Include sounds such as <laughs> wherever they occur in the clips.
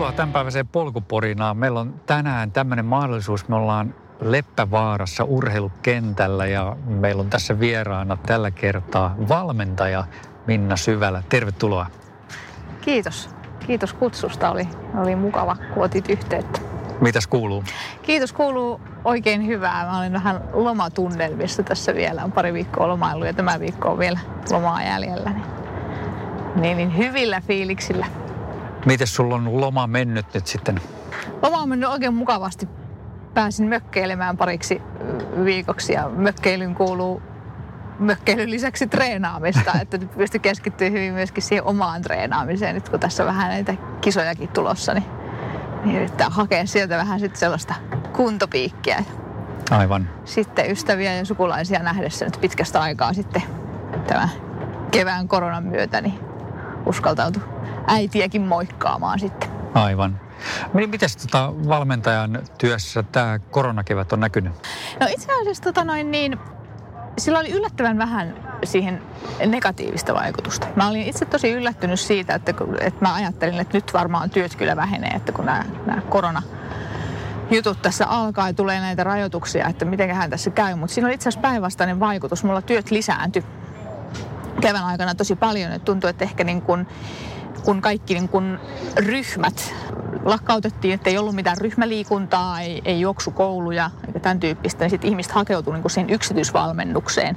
Tervetuloa tämänpäiväiseen polkuporinaan. Meillä on tänään tämmöinen mahdollisuus. Me ollaan Leppävaarassa urheilukentällä ja meillä on tässä vieraana tällä kertaa valmentaja Minna Syvälä. Tervetuloa. Kiitos. Kiitos kutsusta. Oli, oli mukava, kun otit yhteyttä. Mitäs kuuluu? Kiitos, kuuluu oikein hyvää. Mä olin vähän lomatunnelmissa tässä vielä. On pari viikkoa lomailu ja tämä viikko on vielä lomaa jäljellä. Niin, niin, niin hyvillä fiiliksillä. Miten sulla on loma mennyt nyt sitten? Loma on mennyt oikein mukavasti. Pääsin mökkeilemään pariksi viikoksi ja mökkeilyn kuuluu mökkeilyn lisäksi treenaamista, <laughs> että nyt pysty keskittyä hyvin myöskin siihen omaan treenaamiseen, nyt kun tässä on vähän näitä kisojakin tulossa, niin, niin yrittää hakea sieltä vähän sitten sellaista kuntopiikkiä. Aivan. Sitten ystäviä ja sukulaisia nähdessä nyt pitkästä aikaa sitten tämän kevään koronan myötä, niin uskaltautu äitiäkin moikkaamaan sitten. Aivan. Miten tota valmentajan työssä tämä koronakevät on näkynyt? No itse asiassa tota noin niin, sillä oli yllättävän vähän siihen negatiivista vaikutusta. Mä olin itse tosi yllättynyt siitä, että, että mä ajattelin, että nyt varmaan työt kyllä vähenee, että kun nämä, nämä korona jutut tässä alkaa ja tulee näitä rajoituksia, että mitenköhän tässä käy. Mutta siinä oli itse asiassa päinvastainen vaikutus. Mulla työt lisääntyi kevään aikana tosi paljon. Että tuntuu, että ehkä niin kun, kun kaikki niin kun ryhmät lakkautettiin, että ei ollut mitään ryhmäliikuntaa, ei, ei juoksukouluja eikä tämän tyyppistä, niin sitten ihmiset hakeutuu niin siihen yksityisvalmennukseen,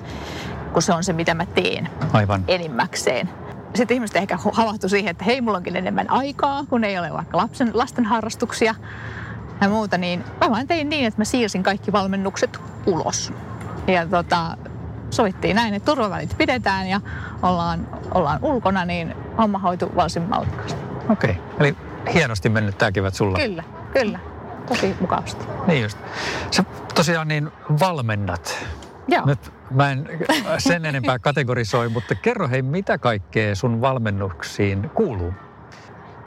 kun se on se, mitä mä teen Aivan. enimmäkseen. Sitten ihmiset ehkä havahtu siihen, että hei, mulla onkin enemmän aikaa, kun ei ole vaikka lapsen, lasten harrastuksia ja muuta, niin mä vaan tein niin, että mä siirsin kaikki valmennukset ulos. Ja tota, sovittiin näin, että turvavälit pidetään ja ollaan, ollaan ulkona, niin homma hoitu varsin mallikkaasti. Okei, okay. eli hienosti mennyt tämä kevät sulla. Kyllä, kyllä. Tosi mukavasti. Niin just. Sä tosiaan niin valmennat. Joo. Nyt mä en sen enempää kategorisoi, mutta kerro hei, mitä kaikkea sun valmennuksiin kuuluu?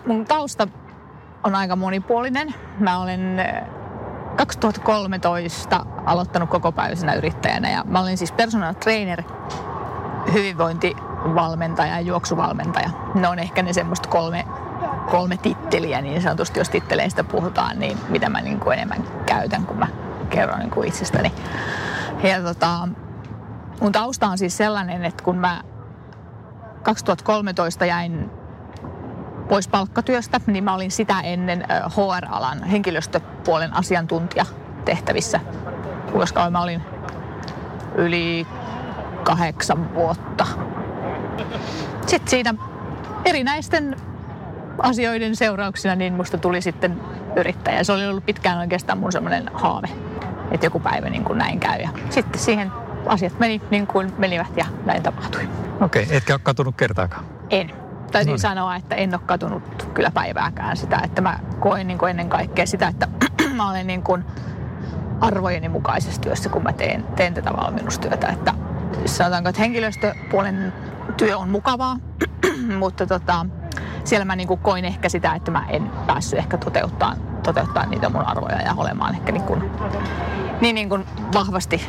Mun tausta on aika monipuolinen. Mä olen 2013 aloittanut koko päiväisenä yrittäjänä ja mä olin siis personal trainer, hyvinvointivalmentaja ja juoksuvalmentaja. Ne on ehkä ne semmoista kolme, kolme titteliä niin sanotusti, jos titteleistä puhutaan, niin mitä mä niin kuin enemmän käytän, kun mä kerron niin kuin itsestäni. Ja tota, mun tausta on siis sellainen, että kun mä 2013 jäin pois palkkatyöstä, niin mä olin sitä ennen HR-alan henkilöstöpuolen asiantuntija tehtävissä. Koska mä olin yli kahdeksan vuotta. Sitten siinä erinäisten asioiden seurauksena niin musta tuli sitten yrittäjä. Se oli ollut pitkään oikeastaan mun semmoinen haave, että joku päivä niin kuin näin käy. Ja sitten siihen asiat meni niin kuin menivät ja näin tapahtui. Okei, okay, etkä ole katunut kertaakaan? En. Täytyy no. sanoa, että en ole katunut kyllä päivääkään sitä, että mä koen niin kuin ennen kaikkea sitä, että <clears throat> mä olen niin kuin arvojeni mukaisessa työssä, kun mä teen, teen tätä valmennustyötä. Että sanotaanko, että henkilöstöpuolen työ on mukavaa, <clears throat> mutta tota, siellä mä niin kuin koin ehkä sitä, että mä en päässyt ehkä toteuttaa, toteuttaa niitä mun arvoja ja olemaan ehkä niin, kuin, niin, niin kuin vahvasti,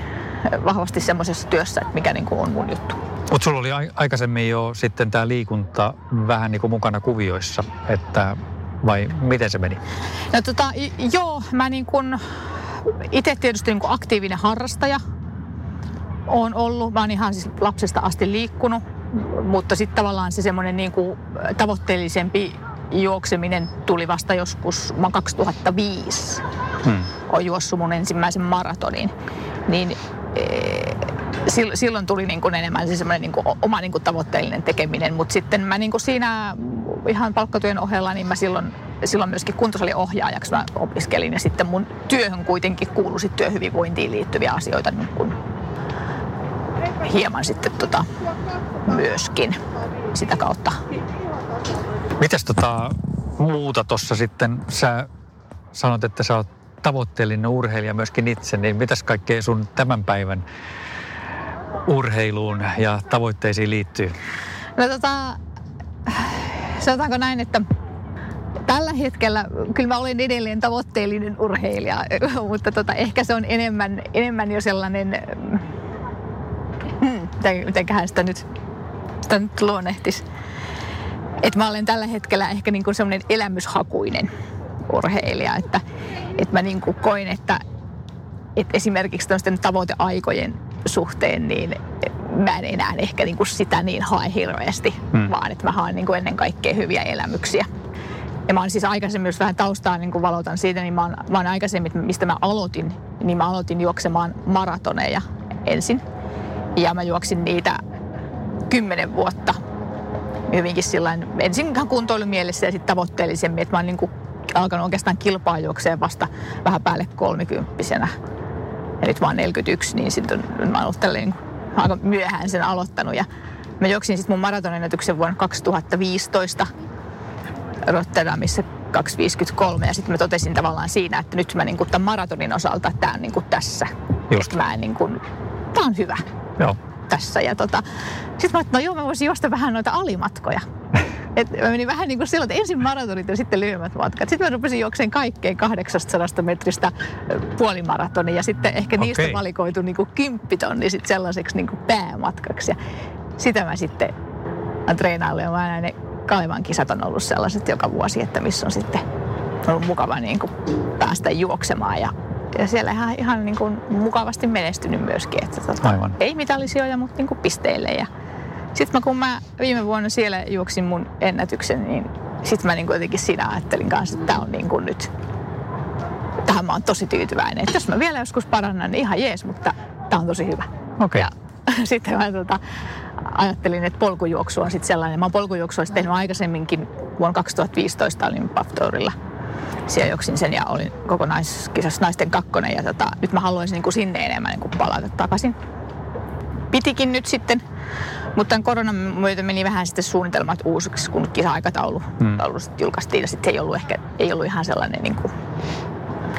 vahvasti semmoisessa työssä, että mikä niin kuin on mun juttu. Mutta sulla oli aikaisemmin jo sitten tämä liikunta vähän niin kuin mukana kuvioissa, että vai miten se meni? No tota, joo, mä niin kuin itse tietysti niin kuin aktiivinen harrastaja on ollut. Mä oon ihan siis lapsesta asti liikkunut, mutta sitten tavallaan se semmoinen niin kuin tavoitteellisempi juokseminen tuli vasta joskus, mä 2005 hmm. on juossut mun ensimmäisen maratonin. Niin silloin tuli niin kuin enemmän se semmoinen niin kuin oma niin kuin tavoitteellinen tekeminen, mutta sitten mä niin kuin siinä ihan palkkatyön ohella, niin mä silloin, silloin myöskin kuntosaliohjaajaksi mä opiskelin ja sitten mun työhön kuitenkin kuului työhyvinvointiin liittyviä asioita niin kuin hieman sitten tota, myöskin sitä kautta. Mitäs tota muuta tuossa sitten, sä sanot, että sä oot tavoitteellinen urheilija myöskin itse, niin mitäs kaikkea sun tämän päivän urheiluun ja tavoitteisiin liittyy? No tota, sanotaanko näin, että tällä hetkellä kyllä mä olen edelleen tavoitteellinen urheilija, <laughs> mutta tota, ehkä se on enemmän, enemmän jo sellainen, hmm, mitenköhän sitä nyt, sitä nyt luonnehtisi. Että mä olen tällä hetkellä ehkä niin kuin semmoinen elämyshakuinen urheilija, että, että mä niin kuin koin, että, että esimerkiksi tämmöisten tavoiteaikojen suhteen, niin mä en enää ehkä niin kuin sitä niin hae hirveästi, hmm. vaan että mä haen niin kuin ennen kaikkea hyviä elämyksiä. Ja mä oon siis aikaisemmin, jos vähän taustaa niin kuin valotan siitä, niin mä oon, mä oon aikaisemmin, mistä mä aloitin, niin mä aloitin juoksemaan maratoneja ensin. Ja mä juoksin niitä kymmenen vuotta hyvinkin sillain, ensin kuntoilumielessä ja sitten tavoitteellisemmin, että mä oon niin kuin alkanut oikeastaan kilpaa juokseen vasta vähän päälle kolmikymppisenä. Ja nyt mä oon 41, niin sitten mä oon ollut tälleen aika myöhään sen aloittanut. Ja mä juoksin sitten mun maratonennätyksen vuonna 2015 Rotterdamissa 2.53 ja sitten mä totesin tavallaan siinä, että nyt mä niin tämän maratonin osalta, tämä on niin tässä. Just. Mä en niin kuin, tää on hyvä. Joo. Tässä ja tota, sitten mä että no joo, mä voisin juosta vähän noita alimatkoja. Et mä menin vähän niin kuin silloin, että ensin maratonit ja sitten lyhyemmät matkat. Sitten mä rupesin juokseen kaikkeen 800 metristä puolimaratonin ja sitten ehkä okay. niistä valikoitu niin kuin kymppitonni sitten sellaiseksi niin kuin päämatkaksi. Ja sitä mä sitten olen treenaillut ja mä näin ne Kalevan kisat on ollut sellaiset joka vuosi, että missä on sitten ollut mukava niin kuin päästä juoksemaan ja ja siellä ihan, ihan niin kuin mukavasti menestynyt myöskin. Että tota, Aivan. Ei mitallisijoja, mutta niin kuin pisteille. Ja sitten kun mä viime vuonna siellä juoksin mun ennätyksen, niin sitten mä niin jotenkin siinä ajattelin kanssa, että tämä on niin kuin nyt, tähän mä oon tosi tyytyväinen. Että jos mä vielä joskus parannan, niin ihan jees, mutta tämä on tosi hyvä. Okay. Ja <laughs> sitten mä tota, ajattelin, että polkujuoksu on sitten sellainen. Mä oon polkujuoksua tehnyt aikaisemminkin. Vuonna 2015 olin Paftorilla. Siellä juoksin sen ja olin kokonaiskisassa naisten kakkonen. Ja tota, nyt mä haluaisin niin kuin sinne enemmän niin kuin palata takaisin. Pitikin nyt sitten mutta tämän koronan myötä meni vähän sitten suunnitelmat uusiksi, kun kisa-aikataulu hmm. julkaistiin. Ja sitten ei ollut ehkä ei ollut ihan sellainen, niin kuin,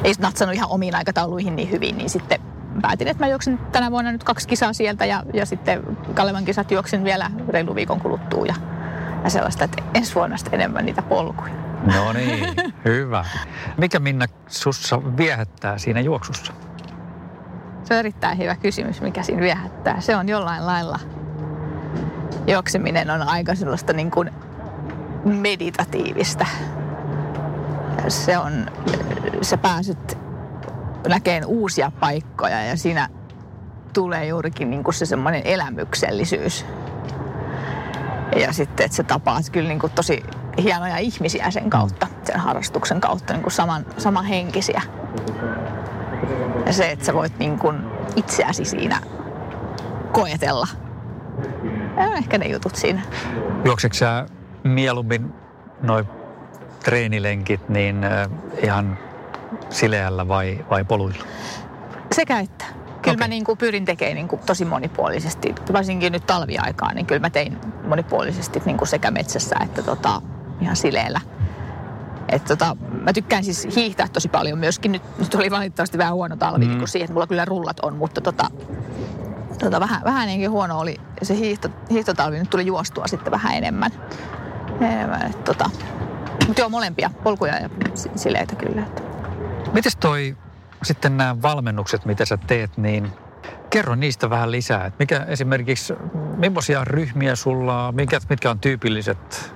ei natsannut ihan omiin aikatauluihin niin hyvin, niin sitten päätin, että mä juoksen tänä vuonna nyt kaksi kisaa sieltä ja, ja sitten Kalevan kisat juoksen vielä reilu viikon kuluttua ja, ja sellaista, että ensi vuonna sitten enemmän niitä polkuja. No niin, hyvä. Mikä Minna sussa viehättää siinä juoksussa? Se on erittäin hyvä kysymys, mikä siinä viehättää. Se on jollain lailla juokseminen on aika sellaista niin kuin meditatiivista. Se on, sä pääset näkeen uusia paikkoja ja siinä tulee juurikin niin kuin se semmoinen elämyksellisyys. Ja sitten, että sä tapaat kyllä niin kuin tosi hienoja ihmisiä sen kautta, sen harrastuksen kautta, niin kuin saman, samanhenkisiä. Ja se, että sä voit niin kuin itseäsi siinä koetella on ehkä ne jutut siinä. Juokseeko sä mieluummin noin treenilenkit niin ihan sileällä vai, vai poluilla? Sekä että. Kyllä okay. mä niin kuin pyrin tekemään niin kuin tosi monipuolisesti. Varsinkin nyt talviaikaan, niin kyllä mä tein monipuolisesti niin kuin sekä metsässä että tota, ihan sileellä. Et tota, mä tykkään siis hiihtää tosi paljon myöskin. Nyt, nyt oli valitettavasti vähän huono talvi mm. niin kuin siihen, että mulla kyllä rullat on, mutta tota, tota, vähän, vähän niin huono oli se hiihto, hiihtotalvi. Nyt tuli juostua sitten vähän enemmän. enemmän tota. Mutta joo, molempia, polkuja ja sileitä kyllä. Mites toi sitten nämä valmennukset, mitä sä teet, niin kerro niistä vähän lisää. Et mikä esimerkiksi, millaisia ryhmiä sulla on, mitkä, mitkä on tyypilliset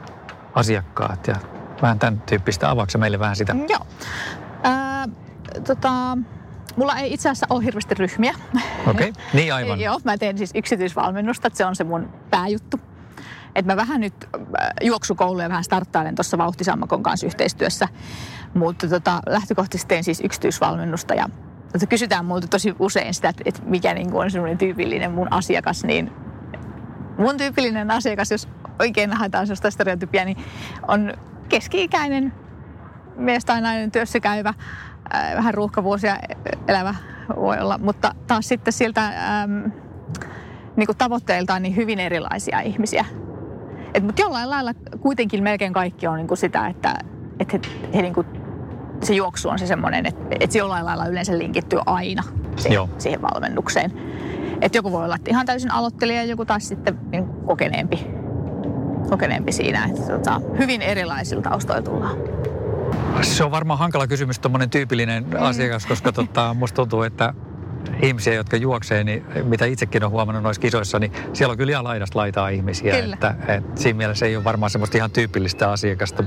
asiakkaat ja vähän tämän tyyppistä. Avaako meille vähän sitä? Joo. Ää, tota, Mulla ei itse asiassa ole hirveästi ryhmiä. Okei, okay. niin aivan. Joo, mä teen siis yksityisvalmennusta, että se on se mun pääjuttu. että mä vähän nyt äh, juoksukouluja vähän starttailen tuossa Vauhtisammakon kanssa yhteistyössä. Mutta tota, lähtökohtaisesti teen siis yksityisvalmennusta ja tota, kysytään multa tosi usein sitä, että, mikä niin on semmoinen tyypillinen mun asiakas, niin mun tyypillinen asiakas, jos oikein haetaan sellaista stereotypia, niin on keski-ikäinen mies tai nainen työssä käyvä, vähän ruuhkavuosia elävä voi olla, mutta taas sitten sieltä äm, niin kuin tavoitteiltaan niin hyvin erilaisia ihmisiä. Et, mutta jollain lailla kuitenkin melkein kaikki on niin kuin sitä, että, että he, he niin kuin, se juoksu on se semmoinen, että, että se jollain lailla yleensä linkittyy aina siihen, siihen valmennukseen. Että joku voi olla ihan täysin aloittelija, joku taas sitten niin kokeneempi, kokeneempi siinä. Että, tota, hyvin erilaisilta taustoilta tullaan. Se on varmaan hankala kysymys, tuommoinen tyypillinen mm. asiakas, koska tota, musta tuntuu, että ihmisiä, jotka juoksee, niin mitä itsekin olen huomannut noissa kisoissa, niin siellä on kyllä ihan laidasta laitaa ihmisiä. Kyllä. Että, että siinä mielessä ei ole varmaan semmoista ihan tyypillistä asiakasta.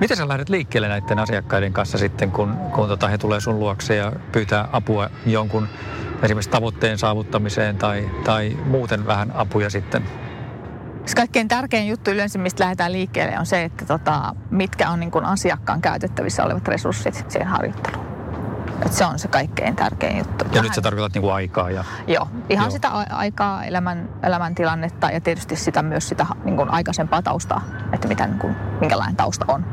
Miten sä lähdet liikkeelle näiden asiakkaiden kanssa sitten, kun, kun tota, he tulee sun luokse ja pyytää apua jonkun esimerkiksi tavoitteen saavuttamiseen tai, tai muuten vähän apuja sitten? Se kaikkein tärkein juttu yleensä, mistä lähdetään liikkeelle, on se, että tota, mitkä on niin kuin asiakkaan käytettävissä olevat resurssit siihen harjoitteluun. Et se on se kaikkein tärkein juttu. Ja Vähän... nyt sä tarkoitat niinku aikaa? Ja... Joo, ihan Joo. sitä aikaa, elämän, elämäntilannetta ja tietysti sitä myös sitä niin kuin aikaisempaa taustaa, että mitä, niin kuin, minkälainen tausta on.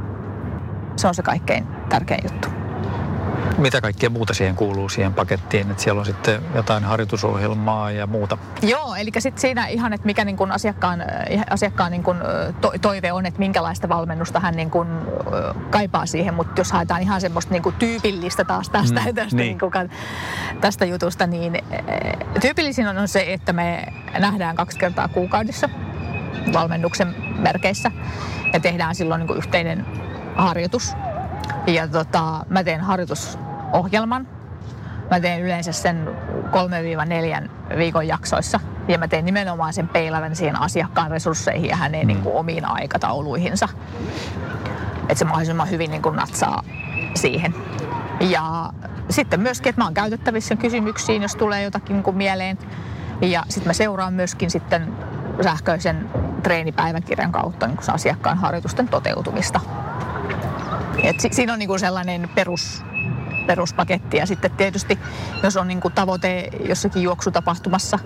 Se on se kaikkein tärkein juttu mitä kaikkea muuta siihen kuuluu siihen pakettiin, että siellä on sitten jotain harjoitusohjelmaa ja muuta. Joo, eli sitten siinä ihan, että mikä niin kuin asiakkaan, äh, asiakkaan niin kuin to, toive on, että minkälaista valmennusta hän niin kuin kaipaa siihen, mutta jos haetaan ihan semmoista niin kuin tyypillistä taas tästä, mm, tästä, niin. Niin kuin, tästä jutusta, niin tyypillisin on se, että me nähdään kaksi kertaa kuukaudessa valmennuksen merkeissä ja tehdään silloin niin kuin yhteinen harjoitus ja tota, mä teen harjoitusohjelman. Mä teen yleensä sen 3-4 viikon jaksoissa. Ja mä teen nimenomaan sen peilaven siihen asiakkaan resursseihin ja hänen mm. niin kuin, omiin aikatauluihinsa. Että se mahdollisimman hyvin niin kuin, natsaa siihen. Ja sitten myöskin, että mä oon käytettävissä kysymyksiin, jos tulee jotakin niin kuin, mieleen. Ja sitten mä seuraan myöskin sitten sähköisen treenipäiväkirjan kautta niin asiakkaan harjoitusten toteutumista. Et si- siinä on niinku sellainen perus, peruspaketti. Ja sitten tietysti, jos on niinku tavoite jossakin juoksutapahtumassa,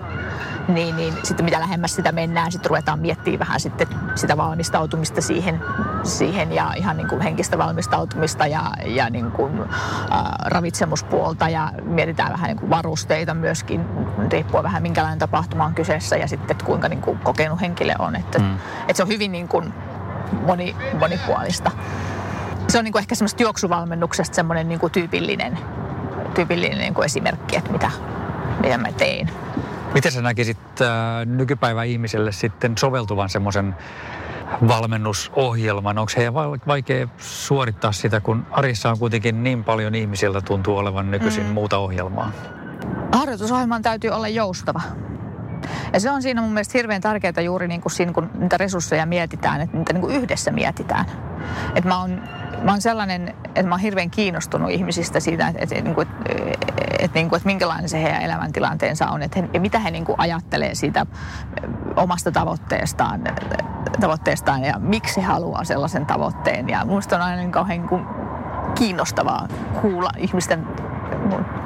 niin, niin sitten mitä lähemmäs sitä mennään, sitten ruvetaan miettimään vähän sitten sitä valmistautumista siihen, siihen ja ihan niin kuin henkistä valmistautumista ja, ja niin kuin, äh, ravitsemuspuolta ja mietitään vähän niin kuin varusteita myöskin, riippuu vähän minkälainen tapahtuma on kyseessä ja sitten kuinka niin kuin kokenut henkilö on. Että, mm. että se on hyvin niin kuin moni, monipuolista se on niin kuin ehkä semmoista juoksuvalmennuksesta semmoinen niin kuin tyypillinen, tyypillinen niin kuin esimerkki, että mitä, mitä mä teen. Miten sä näkisit äh, nykypäivän ihmiselle sitten soveltuvan semmoisen valmennusohjelman? Onko heidän vaikea suorittaa sitä, kun arissa on kuitenkin niin paljon ihmisiltä tuntuu olevan nykyisin mm. muuta ohjelmaa? Harjoitusohjelman täytyy olla joustava. Ja se on siinä mun mielestä hirveän tärkeää juuri niin kuin siinä, kun niitä resursseja mietitään, että niitä niin kuin yhdessä mietitään. Että mä oon mä oon sellainen, että mä oon hirveän kiinnostunut ihmisistä siitä, että, että, että, että, että, että minkälainen se heidän elämäntilanteensa on, että he, mitä he niin kuin ajattelee siitä omasta tavoitteestaan, tavoitteestaan ja miksi he haluaa sellaisen tavoitteen. Ja minusta on aina niin kauhean niin kuin kiinnostavaa kuulla ihmisten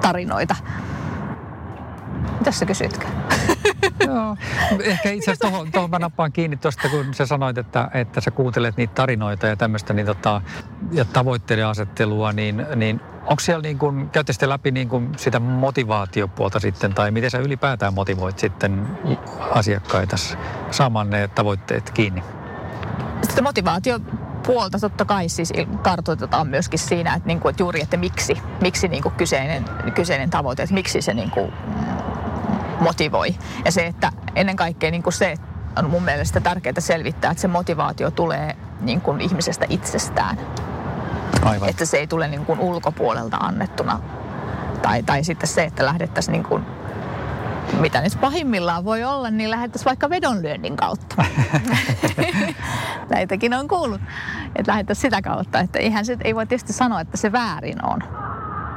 tarinoita. Mitä sä kysytkö? <laughs> Joo. Ehkä itse asiassa tuohon, tuohon mä nappaan kiinni tuosta, kun sä sanoit, että, että sä kuuntelet niitä tarinoita ja tämmöistä niin tota, ja tavoitteiden asettelua, niin, niin onko siellä niin kuin, käytte sitten läpi niin kuin sitä motivaatiopuolta sitten, tai miten sä ylipäätään motivoit sitten asiakkaita saamaan ne tavoitteet kiinni? Sitten motivaatio puolta totta kai siis kartoitetaan myöskin siinä, että, niin kuin, että juuri, että miksi, miksi niin kuin kyseinen, kyseinen tavoite, että miksi se niin kuin motivoi. Ja se, että ennen kaikkea niin kuin se on mun mielestä tärkeää selvittää, että se motivaatio tulee niin kuin ihmisestä itsestään. Aivan. Että se ei tule niin kuin ulkopuolelta annettuna. Tai, tai sitten se, että lähdettäisiin niin kuin mitä nyt pahimmillaan voi olla, niin lähdettäisiin vaikka vedonlyönnin kautta. <laughs> Näitäkin on kuullut, että lähdettäisiin sitä kautta. Että eihän se, ei voi tietysti sanoa, että se väärin on.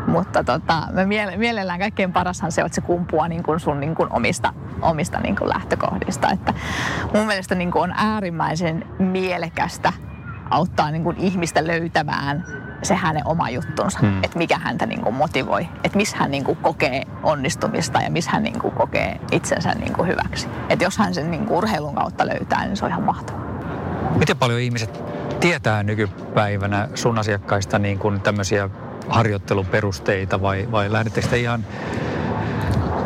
Mutta tota, me mielellään kaikkein parashan se, että se kumpuaa niin kuin sun niin kuin omista, omista niin kuin lähtökohdista. Että mun mielestä niin kuin on äärimmäisen mielekästä auttaa niin kuin ihmistä löytämään se hänen oma juttunsa, hmm. että mikä häntä niin kuin motivoi, että missä hän niin kuin kokee onnistumista ja missä hän niin kuin kokee itsensä niin kuin hyväksi. Että jos hän sen niin kuin urheilun kautta löytää, niin se on ihan mahtavaa. Miten paljon ihmiset tietää nykypäivänä sun asiakkaista niin kuin tämmöisiä harjoitteluperusteita vai, vai lähdettekö te ihan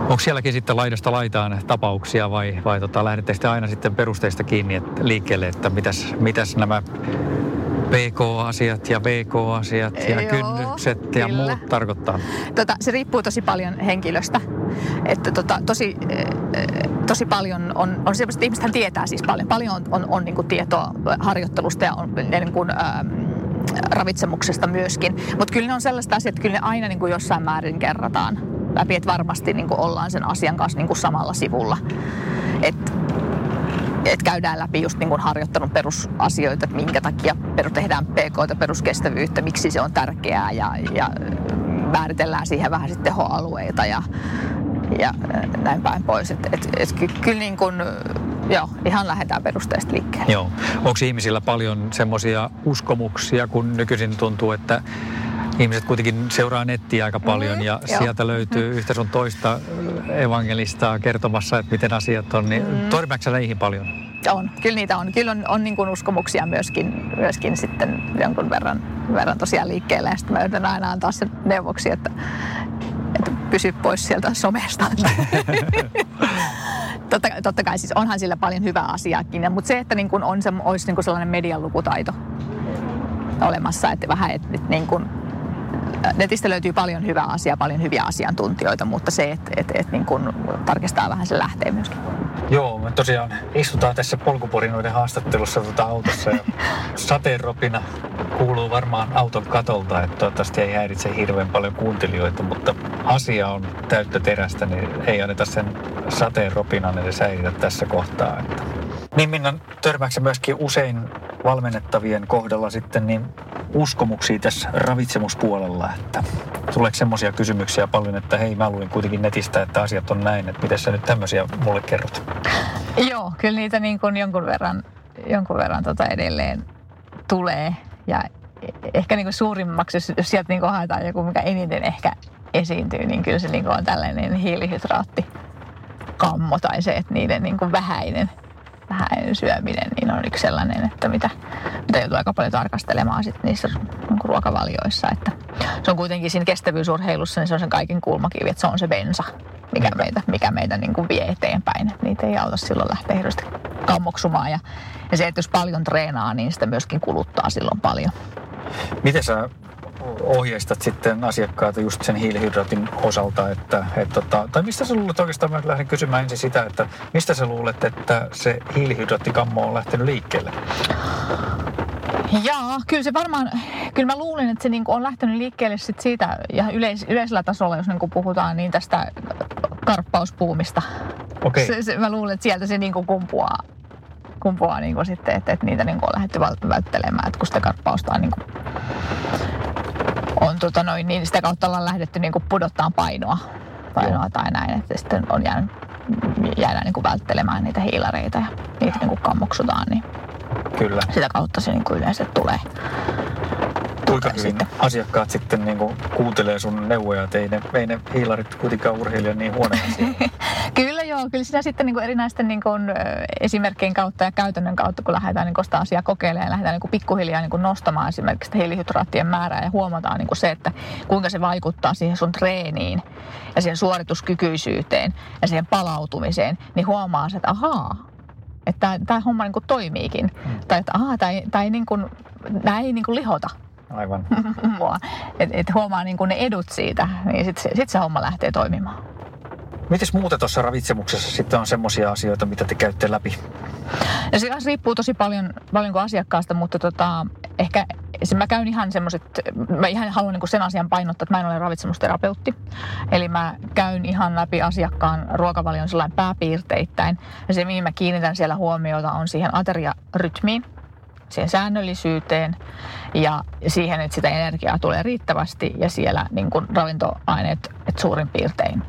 Onko sielläkin sitten laidasta laitaan tapauksia vai, vai tota, lähdette sitten aina sitten perusteista kiinni että liikkeelle, että mitäs, mitäs nämä PK-asiat ja VK-asiat ja Joo, kynnykset ja kyllä. muut tarkoittaa? Tota, se riippuu tosi paljon henkilöstä. Että tota, tosi, eh, tosi paljon on, on sellaiset, ihmisethän tietää siis paljon. Paljon on, on, on niin tietoa harjoittelusta ja on niin kuin, ähm, ravitsemuksesta myöskin. Mutta kyllä ne on sellaista asiat, että kyllä ne aina niin kuin jossain määrin kerrataan läpi, että varmasti niin kuin ollaan sen asian kanssa niin kuin samalla sivulla. Et, et käydään läpi just niin kuin harjoittelun perusasioita, että minkä takia peru- tehdään PK, peruskestävyyttä, miksi se on tärkeää ja, ja määritellään siihen vähän sitten tehoalueita ja, ja näin päin pois. Et, et, et ky, kyllä niin kuin, joo, ihan lähdetään perusteesta liikkeelle. Joo. Onko ihmisillä paljon semmoisia uskomuksia, kun nykyisin tuntuu, että ihmiset kuitenkin seuraa nettiä aika paljon Mm, ja joo. sieltä löytyy yhtä sun toista evangelistaa kertomassa, että miten asiat on, niin mm. törmääksä näihin paljon? On, kyllä niitä on. Kyllä on, on niin kuin uskomuksia myöskin, myöskin sitten jonkun verran, verran tosiaan liikkeelle. Ja sitten mä yritän aina antaa sen neuvoksi, että, että pysy pois sieltä somesta. <laughs> totta, totta kai siis onhan sillä paljon hyvää asiaakin, mutta se, että niin kuin on se, olisi niin kuin sellainen median lukutaito olemassa, että vähän, että, että niin kuin, netistä löytyy paljon hyvää asiaa, paljon hyviä asiantuntijoita, mutta se, että, että, että niin kuin tarkistaa vähän se lähtee myöskin. Joo, me tosiaan istutaan tässä polkuporinoiden haastattelussa tuota autossa ja <laughs> sateenropina kuuluu varmaan auton katolta, että toivottavasti ei häiritse hirveän paljon kuuntelijoita, mutta asia on täyttä terästä, niin ei anneta sen sateenropinan edes häiritä tässä kohtaa. Että. Niin Minna, törmääksä myöskin usein valmennettavien kohdalla sitten niin uskomuksia tässä ravitsemuspuolella, että tuleeko semmoisia kysymyksiä paljon, että hei mä luin kuitenkin netistä, että asiat on näin, että miten sä nyt tämmöisiä mulle kerrot? Joo, kyllä niitä niin kuin jonkun verran, jonkun verran tota edelleen tulee. Ja e- ehkä niin kuin suurimmaksi, jos, jos sieltä niin kuin haetaan joku, mikä eniten ehkä esiintyy, niin kyllä se niin on tällainen hiilihydraattikammo tai se, että niiden niin kuin vähäinen, vähäinen syöminen niin on yksi sellainen, että mitä, mitä joutuu aika paljon tarkastelemaan sit niissä niin kuin ruokavalioissa. Että se on kuitenkin siinä kestävyysurheilussa, niin se on sen kaiken kulmakivi, että se on se bensa, mikä meitä, mikä meitä niin kuin vie eteenpäin. Et niitä ei auta silloin lähteä hirveästi kammoksumaan. Ja, ja se, että jos paljon treenaa, niin sitä myöskin kuluttaa silloin paljon. Miten sä ohjeistat sitten asiakkaata just sen hiilihydraatin osalta, että, että tota, tai mistä sä luulet oikeastaan, mä lähden kysymään ensin sitä, että mistä sä luulet, että se hiilihydraattikammo on lähtenyt liikkeelle? Jaa, kyllä se varmaan, kyllä mä luulen, että se niinku on lähtenyt liikkeelle sit siitä ja yleis, yleisellä tasolla, jos niinku puhutaan niin tästä karppauspuumista. Okei. Se, se, mä luulen, että sieltä se niinku kumpuaa, kumpuaa niinku sitten, että, että niitä niinku on lähdetty vält- välttelemään, että kun sitä karppausta on, niinku, on tota noin, niin sitä kautta ollaan lähdetty niinku pudottaa painoa, painoa Joo. tai näin, että sitten on jäänyt, jäädään niinku välttelemään niitä hiilareita ja niitä niinku kammoksutaan, niin Kyllä. sitä kautta se niinku yleensä tulee. Kuinka hyvin sitten. asiakkaat sitten niin kuin kuuntelee sun neuvoja, että ei ne, ei ne hiilarit kuitenkaan urheilijan niin huono. <laughs> Kyllä joo, kyllä sitä sitten niin kuin erinäisten niin kuin, esimerkkien kautta ja käytännön kautta, kun lähdetään niin kuin sitä asiaa kokeilemaan ja lähdetään niin kuin pikkuhiljaa niin kuin nostamaan esimerkiksi sitä hiilihydraattien määrää ja huomataan niin kuin se, että kuinka se vaikuttaa siihen sun treeniin ja siihen suorituskykyisyyteen ja siihen palautumiseen, niin huomaa se, että ahaa, että tämä homma niin kuin toimiikin. Mm. Tai että ahaa, tämä ei, tää ei, niin kuin, ei niin kuin lihota Aivan. mua. Että et huomaa niin kuin ne edut siitä, niin sitten se, sit se homma lähtee toimimaan. Mites muuten tuossa ravitsemuksessa sitten on semmoisia asioita, mitä te käytte läpi? Ja se riippuu tosi paljon, paljon kuin asiakkaasta, mutta tota, ehkä se mä käyn ihan semmoiset, mä ihan haluan niin sen asian painottaa, että mä en ole ravitsemusterapeutti. Eli mä käyn ihan läpi asiakkaan ruokavalion sellainen pääpiirteittäin. Ja se, mihin mä kiinnitän siellä huomiota, on siihen ateriarytmiin, siihen säännöllisyyteen ja siihen, että sitä energiaa tulee riittävästi ja siellä niin kuin ravintoaineet että suurin piirtein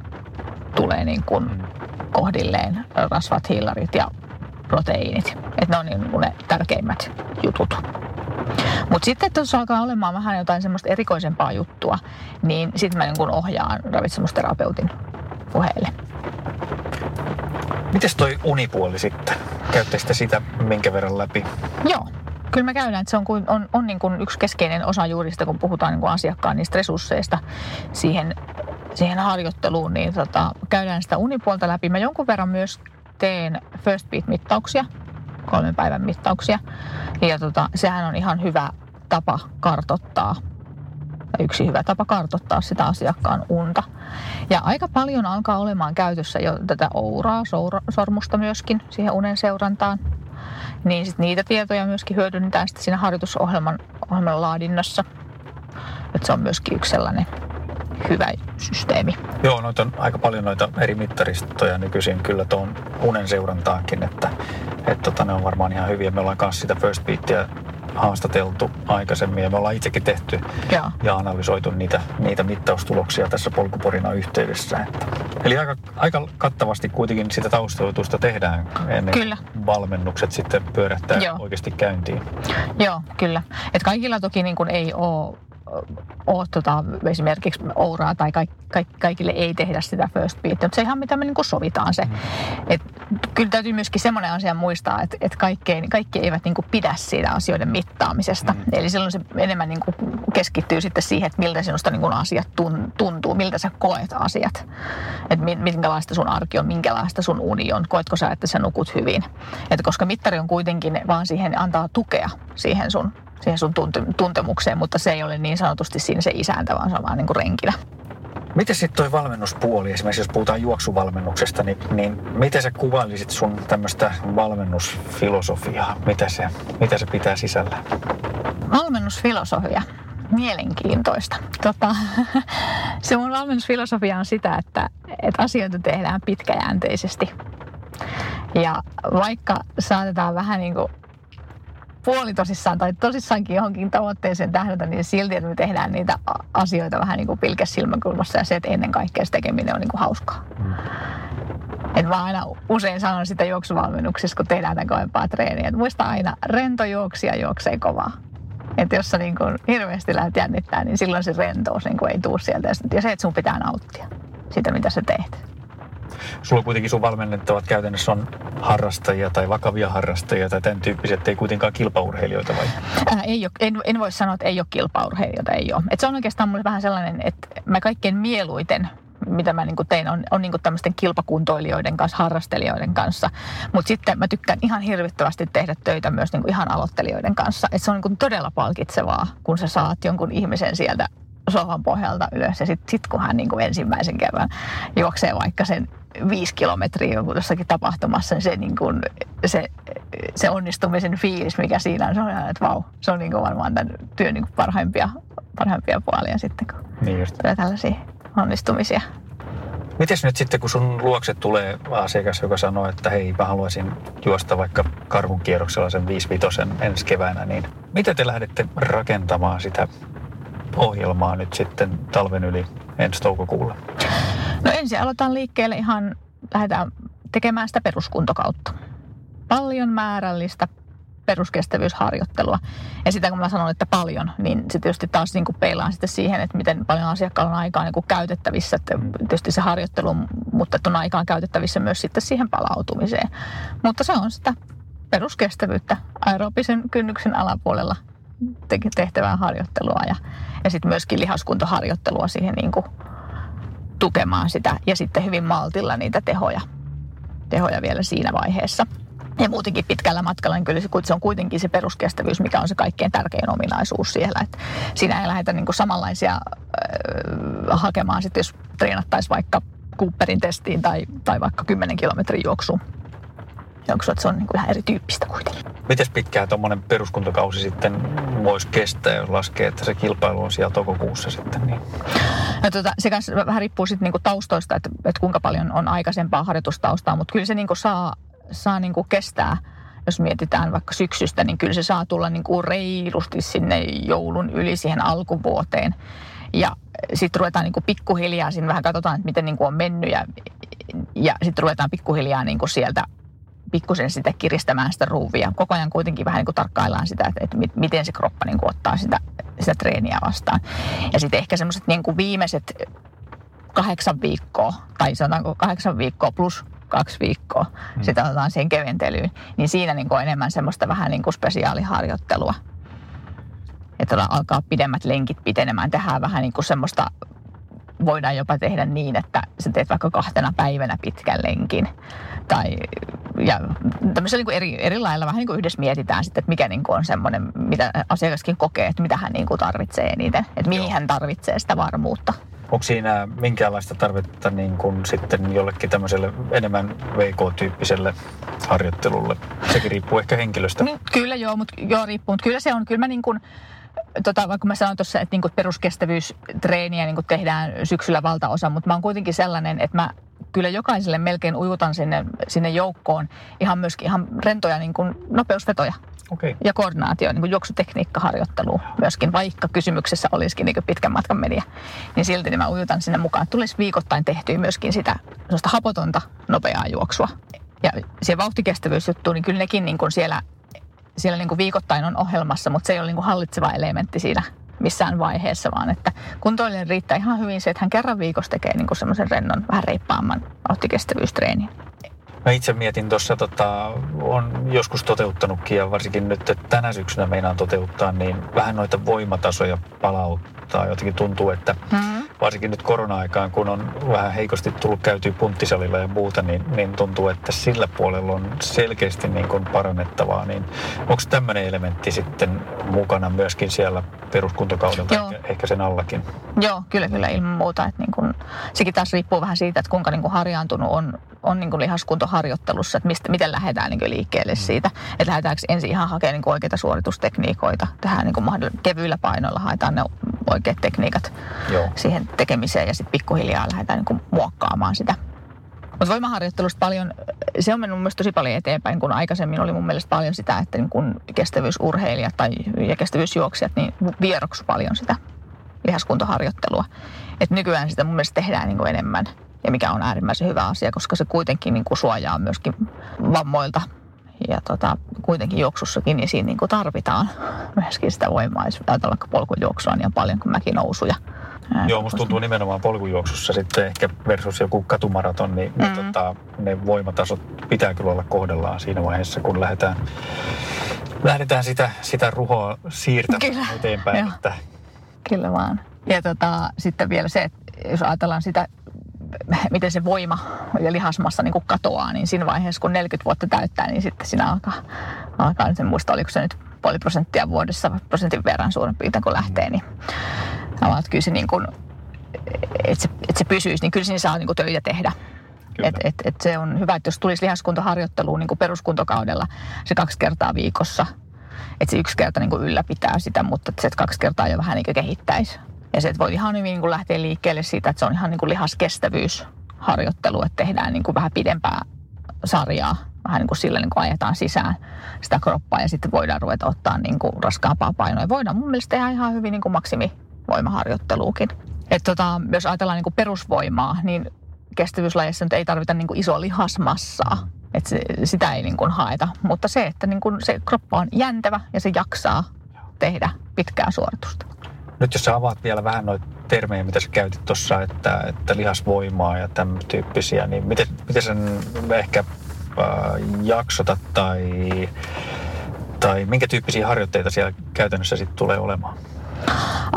tulee niin kuin kohdilleen rasvat, hiilarit ja proteiinit. Että ne on niin kuin ne tärkeimmät jutut. Mutta sitten, että jos alkaa olemaan vähän jotain semmoista erikoisempaa juttua, niin sitten mä niin kuin ohjaan ravitsemusterapeutin puheelle. Mites toi unipuoli sitten? Käytte sitä sitä minkä verran läpi? Joo, kyllä me käydään, että se on, kuin, on, on niin kuin yksi keskeinen osa juuri sitä, kun puhutaan niin kuin asiakkaan niistä resursseista siihen, siihen harjoitteluun, niin tota, käydään sitä unipuolta läpi. Mä jonkun verran myös teen first beat-mittauksia, kolmen päivän mittauksia. Ja tota, sehän on ihan hyvä tapa kartottaa yksi hyvä tapa kartottaa sitä asiakkaan unta. Ja aika paljon alkaa olemaan käytössä jo tätä ouraa, sormusta myöskin siihen unen seurantaan. Niin sit niitä tietoja myöskin hyödynnetään sitten siinä harjoitusohjelman ohjelman laadinnassa. Että se on myöskin yksi sellainen hyvä systeemi. Joo, noita on aika paljon noita eri mittaristoja nykyisin kyllä tuon unen seurantaankin, että, että tota, ne on varmaan ihan hyviä. Me ollaan kanssa sitä First Beatia haastateltu aikaisemmin ja me ollaan itsekin tehty ja, ja analysoitu niitä, niitä mittaustuloksia tässä polkuporina yhteydessä. Että. Eli aika, aika kattavasti kuitenkin sitä taustoitusta tehdään ennen kyllä. valmennukset sitten pyörähtää Joo. oikeasti käyntiin. Joo, kyllä. Et kaikilla toki niin kuin ei ole ole tota, esimerkiksi ouraa tai kaik, kaik, kaikille ei tehdä sitä first beat. Mutta se ihan mitä me niin sovitaan se. Mm. Et, kyllä täytyy myöskin semmoinen asia muistaa, että et kaikkein, kaikki eivät niin pidä siitä asioiden mittaamisesta. Mm. Eli silloin se enemmän niin keskittyy sitten siihen, että miltä sinusta niin asiat tuntuu, miltä sä koet asiat. Että minkälaista sun arki on, minkälaista sun uni on, koetko sä, että sä nukut hyvin. Et koska mittari on kuitenkin vaan siihen antaa tukea siihen sun siihen sun tuntemukseen, mutta se ei ole niin sanotusti siinä se isäntä, vaan se on vaan niin kuin renkinä. Miten sitten tuo valmennuspuoli, esimerkiksi jos puhutaan juoksuvalmennuksesta, niin, niin miten sä kuvailisit sun tämmöistä valmennusfilosofiaa? Mitä se, mitä se pitää sisällä? Valmennusfilosofia. Mielenkiintoista. Tota, <laughs> se mun valmennusfilosofia on sitä, että, että asioita tehdään pitkäjänteisesti. Ja vaikka saatetaan vähän niin kuin puolitosissaan tai tosissaankin johonkin tavoitteeseen tähdätä, niin silti, että me tehdään niitä asioita vähän niin kuin pilkes silmäkulmassa ja se, että ennen kaikkea se tekeminen on niin kuin hauskaa. Mm. Et mä aina usein sanon sitä juoksuvalmennuksessa, kun tehdään tätä kovempaa treeniä, että muista aina, rento juoksija juoksee kovaa. Että jos sä niin kuin hirveästi lähdet jännittää, niin silloin se rentous niin kuin ei tuu sieltä. Ja se, että sun pitää nauttia sitä, mitä sä teet sulla kuitenkin sun valmennettavat käytännössä on harrastajia tai vakavia harrastajia tai tämän tyyppiset, ei kuitenkaan kilpaurheilijoita vai? Ää, ei ole, en, en voi sanoa, että ei ole kilpaurheilijoita, ei ole. Et se on oikeastaan mulle vähän sellainen, että mä kaikkein mieluiten mitä mä niin tein, on, on niin tämmöisten kilpakuntoilijoiden kanssa, harrastelijoiden kanssa. Mutta sitten mä tykkään ihan hirvittävästi tehdä töitä myös niin ihan aloittelijoiden kanssa. Et se on niin todella palkitsevaa, kun sä saat jonkun ihmisen sieltä sohvan pohjalta ylös. Ja sitten sit kun hän niin kuin ensimmäisen kerran juoksee vaikka sen viisi kilometriä joku jossakin tapahtumassa, niin se, niin kuin, se, se onnistumisen fiilis, mikä siinä on, se on ihan, että vau, se on niin kuin varmaan tämän työn niin kuin parhaimpia, parhaimpia puolia sitten, kun niin just. tulee tällaisia onnistumisia. Mites nyt sitten, kun sun luokse tulee asiakas, joka sanoo, että hei, mä haluaisin juosta vaikka karvun kierroksella sen 55 ensi keväänä, niin miten te lähdette rakentamaan sitä ohjelmaa nyt sitten talven yli ensi toukokuulla? No ensin aloitan liikkeelle ihan, lähdetään tekemään sitä peruskuntokautta. Paljon määrällistä peruskestävyysharjoittelua. Ja sitä kun mä sanon, että paljon, niin se tietysti taas niin peilaan sitten siihen, että miten paljon asiakkaalla on aikaa niin käytettävissä. Että tietysti se harjoittelu, mutta että on aikaa käytettävissä myös sitten siihen palautumiseen. Mutta se on sitä peruskestävyyttä aerobisen kynnyksen alapuolella tehtävää harjoittelua ja, ja sitten myöskin lihaskuntoharjoittelua siihen niin kuin tukemaan sitä ja sitten hyvin maltilla niitä tehoja, tehoja vielä siinä vaiheessa. Ja muutenkin pitkällä matkalla, niin kyllä se on kuitenkin se peruskestävyys, mikä on se kaikkein tärkein ominaisuus siellä. Että siinä ei lähdetä niin kuin samanlaisia äh, hakemaan, sitten jos treenattaisiin vaikka Cooperin testiin tai, tai vaikka 10 kilometrin juoksuun juoksua, että se on niin kuin vähän erityyppistä kuitenkin. Miten pitkään tuommoinen peruskuntakausi sitten voisi kestää, jos laskee, että se kilpailu on siellä toukokuussa sitten? Niin? No, tuota, se kanssa vähän riippuu sitten niinku taustoista, että, että kuinka paljon on aikaisempaa harjoitustaustaa, mutta kyllä se niinku saa, saa niinku kestää jos mietitään vaikka syksystä, niin kyllä se saa tulla niin kuin reilusti sinne joulun yli siihen alkuvuoteen. Ja sitten ruvetaan niin kuin pikkuhiljaa, siinä vähän katsotaan, että miten niin kuin on mennyt ja, ja sitten ruvetaan pikkuhiljaa niin kuin sieltä pikkusen sitä kiristämään sitä ruuvia. Koko ajan kuitenkin vähän niin kuin tarkkaillaan sitä, että, että miten se kroppa niin kuin ottaa sitä, sitä treeniä vastaan. Ja sitten ehkä semmoiset niin kuin viimeiset kahdeksan viikkoa, tai sanotaanko kahdeksan viikkoa plus kaksi viikkoa, hmm. sitä otetaan siihen keventelyyn, niin siinä niin kuin on enemmän semmoista vähän niin kuin spesiaaliharjoittelua. Että alkaa pidemmät lenkit pitenemään, tehdään vähän niin kuin semmoista voidaan jopa tehdä niin, että sä teet vaikka kahtena päivänä pitkän lenkin. Tai, ja tämmöisellä niin eri, eri lailla vähän niin kuin yhdessä mietitään sitten, että mikä niin kuin on semmoinen, mitä asiakaskin kokee, että mitä hän niin kuin tarvitsee eniten. Että mihin Joo. hän tarvitsee sitä varmuutta. Onko siinä minkäänlaista tarvetta niin kuin sitten jollekin tämmöiselle enemmän VK-tyyppiselle harjoittelulle? Sekin riippuu ehkä henkilöstä. Niin, kyllä joo, mutta joo, riippuu. Mutta kyllä se on, kyllä mä niin kuin, tota, vaikka mä sanoin tuossa, että niin peruskestävyystreeniä niin tehdään syksyllä valtaosa, mutta mä oon kuitenkin sellainen, että mä kyllä jokaiselle melkein ujutan sinne, sinne joukkoon ihan myöskin ihan rentoja niin kuin nopeusvetoja. Okay. Ja koordinaatio, niin kuin juoksutekniikkaharjoittelu myöskin, vaikka kysymyksessä olisikin niin pitkän matkan media, niin silti niin mä ujutan sinne mukaan. Tulisi viikoittain tehtyä myöskin sitä hapotonta nopeaa juoksua. Ja se vauhtikestävyysjuttu, niin kyllä nekin niin kuin siellä, siellä niin kuin viikoittain on ohjelmassa, mutta se ei ole niin kuin hallitseva elementti siinä missään vaiheessa, vaan että kuntoilijan riittää ihan hyvin se, että hän kerran viikossa tekee niin semmoisen rennon, vähän reippaamman vauhtikestävyystreenin. Mä itse mietin tuossa, tota, on joskus toteuttanutkin ja varsinkin nyt, että tänä syksynä meinaan toteuttaa, niin vähän noita voimatasoja palauttaa. Jotenkin tuntuu, että mm-hmm. varsinkin nyt korona-aikaan, kun on vähän heikosti tullut käytyä punttisalilla ja muuta, niin, niin tuntuu, että sillä puolella on selkeästi niin kuin parannettavaa. Niin onko tämmöinen elementti sitten mukana myöskin siellä peruskuntokaudella, ehkä, ehkä sen allakin? Joo, kyllä, kyllä ilman muuta. Että niin kun, sekin taas riippuu vähän siitä, että kuinka niin kuin harjaantunut on, on niin kuin lihaskuntoharjoittelussa, että mistä, miten lähdetään niin kuin liikkeelle mm. siitä. Että lähdetäänkö ensin ihan hakemaan niin kuin oikeita suoritustekniikoita. Tähän niin kuin kevyillä painoilla haetaan ne oikeat tekniikat Joo. siihen tekemiseen ja sitten pikkuhiljaa lähdetään niin kuin muokkaamaan sitä. Mutta voimaharjoittelusta paljon, se on mennyt mielestäni tosi paljon eteenpäin, kun aikaisemmin oli mun mielestä paljon sitä, että niin kun kestävyysurheilijat tai, ja kestävyysjuoksijat niin vieroksu paljon sitä lihaskuntoharjoittelua. Et nykyään sitä mun mielestä tehdään niin enemmän ja mikä on äärimmäisen hyvä asia, koska se kuitenkin niin kuin suojaa myöskin vammoilta ja tota, kuitenkin juoksussakin niin siinä niin kuin tarvitaan myöskin sitä voimaa. Jos ajatellaan polkujuoksua niin on paljon kuin mäkinousuja. Joo, musta tuntuu nimenomaan polkujuoksussa sitten ehkä versus joku katumaraton, niin mm. hmm tota, ne voimatasot pitää kyllä olla kohdellaan siinä vaiheessa, kun lähdetään, lähdetään sitä, sitä ruhoa siirtämään kyllä. eteenpäin. Että... Kyllä vaan. Ja tota, sitten vielä se, että jos ajatellaan sitä <laughs> miten se voima ja lihasmassa niin katoaa, niin siinä vaiheessa, kun 40 vuotta täyttää, niin sitten siinä alkaa, alkaa en muista, oliko se nyt puoli prosenttia vuodessa, prosentin verran suurin piirtein, kun lähtee, niin tavallaan, että kyllä se niin kuin, että se, että se pysyisi, niin kyllä siinä saa niin kuin töitä tehdä. Et, et, et se on hyvä, että jos tulisi lihaskuntoharjoitteluun niin kuin peruskuntokaudella se kaksi kertaa viikossa, että se yksi kerta niin kuin ylläpitää sitä, mutta että se kaksi kertaa jo vähän niin kuin kehittäisi. Ja se, voi ihan hyvin niin kuin lähteä liikkeelle siitä, että se on ihan niin kuin lihaskestävyysharjoittelu, että tehdään niin kuin vähän pidempää sarjaa, vähän niin kuin sillä niin kuin ajetaan sisään sitä kroppaa ja sitten voidaan ruveta ottaa niin kuin raskaampaa painoa. Ja voidaan mun mielestä tehdä ihan hyvin niin kuin maksimivoimaharjoitteluukin. Että tota, jos ajatellaan niin kuin perusvoimaa, niin kestävyyslajissa nyt ei tarvita niin kuin isoa lihasmassaa. Että se, sitä ei niin kuin haeta. Mutta se, että niin kuin se kroppa on jäntävä ja se jaksaa tehdä pitkää suoritusta. Nyt jos sä avaat vielä vähän noita termejä, mitä sä käytit tuossa, että, että lihasvoimaa ja tämän tyyppisiä, niin miten, miten sen ehkä äh, jaksotat tai, tai minkä tyyppisiä harjoitteita siellä käytännössä sitten tulee olemaan?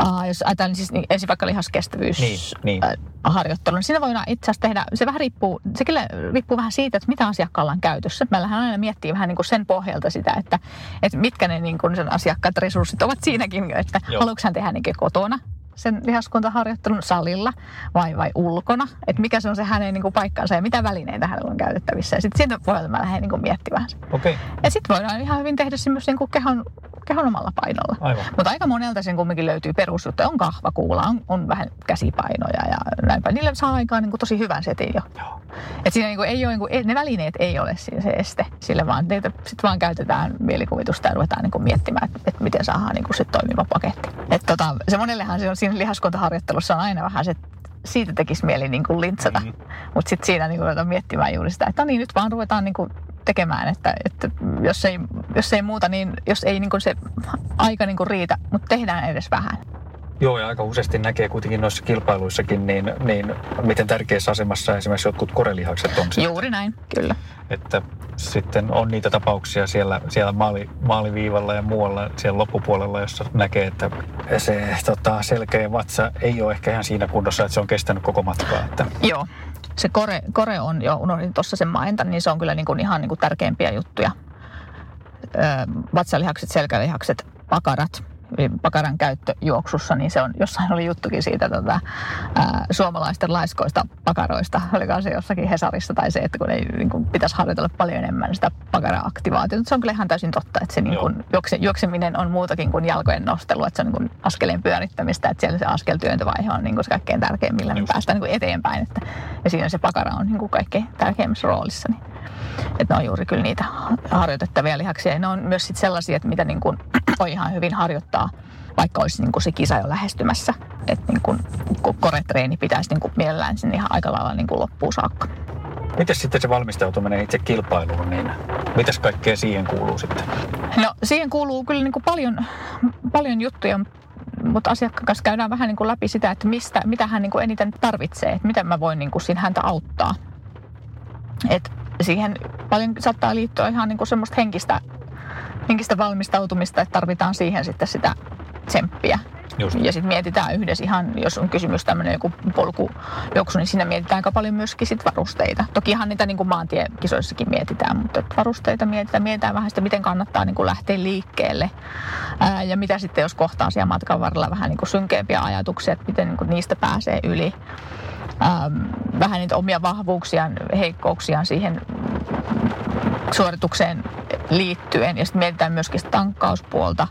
Uh, jos ajatellaan siis niin ensin vaikka lihaskestävyys niin, niin. Harjoittelu, niin siinä voidaan itse asiassa tehdä, se vähän riippuu, se kyllä riippuu vähän siitä, että mitä asiakkaalla on käytössä. Meillähän aina miettii vähän niin kuin sen pohjalta sitä, että, että mitkä ne niin kuin sen asiakkaat resurssit ovat siinäkin, että haluatko hän tehdä niin kotona sen lihaskuntaharjoittelun salilla vai, vai ulkona, että mikä se on se hänen niin kuin, paikkansa ja mitä välineitä hänellä on käytettävissä. Ja sitten siitä pohjalta mä lähden niin kuin, miettimään. Okay. Ja sitten voidaan ihan hyvin tehdä se myös niin kehon, kehon omalla painolla. Mutta aika monelta sen kumminkin löytyy perusjuttu. On kahvakuula, on, on vähän käsipainoja ja näin päin. Niille saa aikaan niin kuin, tosi hyvän setin jo. Joo. Et siinä niin kuin, ei ole, niin kuin, ne välineet ei ole siinä se este. Sille vaan, sitten vaan käytetään mielikuvitusta ja ruvetaan niin kuin, miettimään, että, että miten saadaan niin kuin, se toimiva paketti. Et, tota, se monellehan se on siinä lihaskuntaharjoittelussa on aina vähän se, siitä tekisi mieli niin kuin lintsata. Mm. Mutta sitten siinä niin ruvetaan miettimään juuri sitä, että no niin, nyt vaan ruvetaan niin kuin tekemään, että, että jos, ei, jos ei muuta, niin jos ei niin kuin se aika niin kuin riitä, mutta tehdään edes vähän. Joo, ja aika useasti näkee kuitenkin noissa kilpailuissakin, niin, niin miten tärkeässä asemassa esimerkiksi jotkut korelihakset on. Sitten. Juuri näin, kyllä. Että sitten on niitä tapauksia siellä, siellä maali, maaliviivalla ja muualla siellä loppupuolella, jossa näkee, että se tota, selkä ja vatsa ei ole ehkä ihan siinä kunnossa, että se on kestänyt koko matkaa. Että... Joo, se kore, kore on jo, unohdin tuossa sen mainita, niin se on kyllä niin kuin ihan niin kuin tärkeimpiä juttuja. Öö, vatsalihakset, selkälihakset, pakarat, pakaran käyttö juoksussa, niin se on, jossain oli juttukin siitä tota, ää, suomalaisten laiskoista pakaroista. Oliko se jossakin Hesarissa tai se, että kun ei niin kuin, pitäisi harjoitella paljon enemmän sitä pakara-aktivaatiota. Se on kyllä ihan täysin totta, että se niin kuin, juokse, juokseminen on muutakin kuin jalkojen nostelu, että se on niin kuin, askeleen pyörittämistä, että siellä se askeltyöntävaihe on niin kuin, se kaikkein tärkein, millä me päästään niin kuin, eteenpäin. Että, ja siinä se pakara on niin kuin, kaikkein tärkeimmässä roolissa. Niin. Että ne on juuri kyllä niitä harjoitettavia lihaksia. Ja ne on myös sit sellaisia, että mitä niin kuin voi ihan hyvin harjoittaa, vaikka olisi niin kuin se kisa jo lähestymässä. Että niin kuin koretreeni pitäisi niin kuin mielellään sinne ihan aika lailla niin kuin loppuun saakka. Miten sitten se valmistautuminen itse kilpailuun, niin mitäs kaikkea siihen kuuluu sitten? No siihen kuuluu kyllä niin kuin paljon, paljon juttuja, mutta asiakkaan kanssa käydään vähän niin kuin läpi sitä, että mistä, mitä hän niin kuin eniten tarvitsee, että miten mä voin niin kuin siinä häntä auttaa. Et siihen paljon saattaa liittyä ihan niin kuin semmoista henkistä, henkistä valmistautumista, että tarvitaan siihen sitten sitä tsemppiä. Just. Ja sitten mietitään yhdessä ihan, jos on kysymys tämmöinen joku polkujuoksu, niin siinä mietitään aika paljon myöskin sit varusteita. Tokihan niitä niin kuin maantiekisoissakin mietitään, mutta varusteita mietitään, mietitään vähän sitä, miten kannattaa niin kuin lähteä liikkeelle. Ää, ja mitä sitten, jos kohtaa siellä matkan varrella vähän niin kuin synkeämpiä ajatuksia, että miten niin kuin niistä pääsee yli ähm, vähän niitä omia vahvuuksiaan, heikkouksiaan siihen suoritukseen liittyen. Ja sitten mietitään myöskin tankkauspuolta,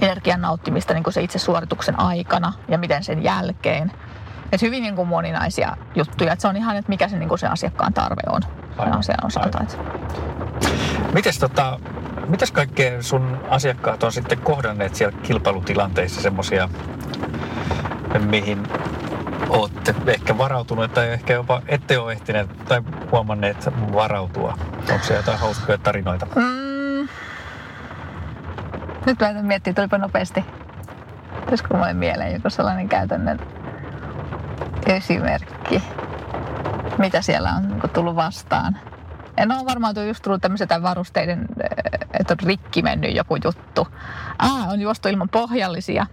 energian nauttimista niin kuin se itse suorituksen aikana ja miten sen jälkeen. Et hyvin niin kuin moninaisia juttuja. Et se on ihan, että mikä se, niin kuin se asiakkaan tarve on aivan, asian osalta. Mites, tota, mitäs kaikkea sun asiakkaat on sitten kohdanneet siellä kilpailutilanteissa semmoisia, mihin olette ehkä varautuneet tai ehkä jopa ette ole ehtineet tai huomanneet varautua? Onko se jotain hauskoja tarinoita? Mm. Nyt mä miettiä, tulipa nopeasti. Olisiko mulle mieleen joku sellainen käytännön esimerkki, mitä siellä on niin tullut vastaan? En ole varmaan just tullut tämmöiset varusteiden, että on rikki mennyt joku juttu. Ah, on juostu ilman pohjallisia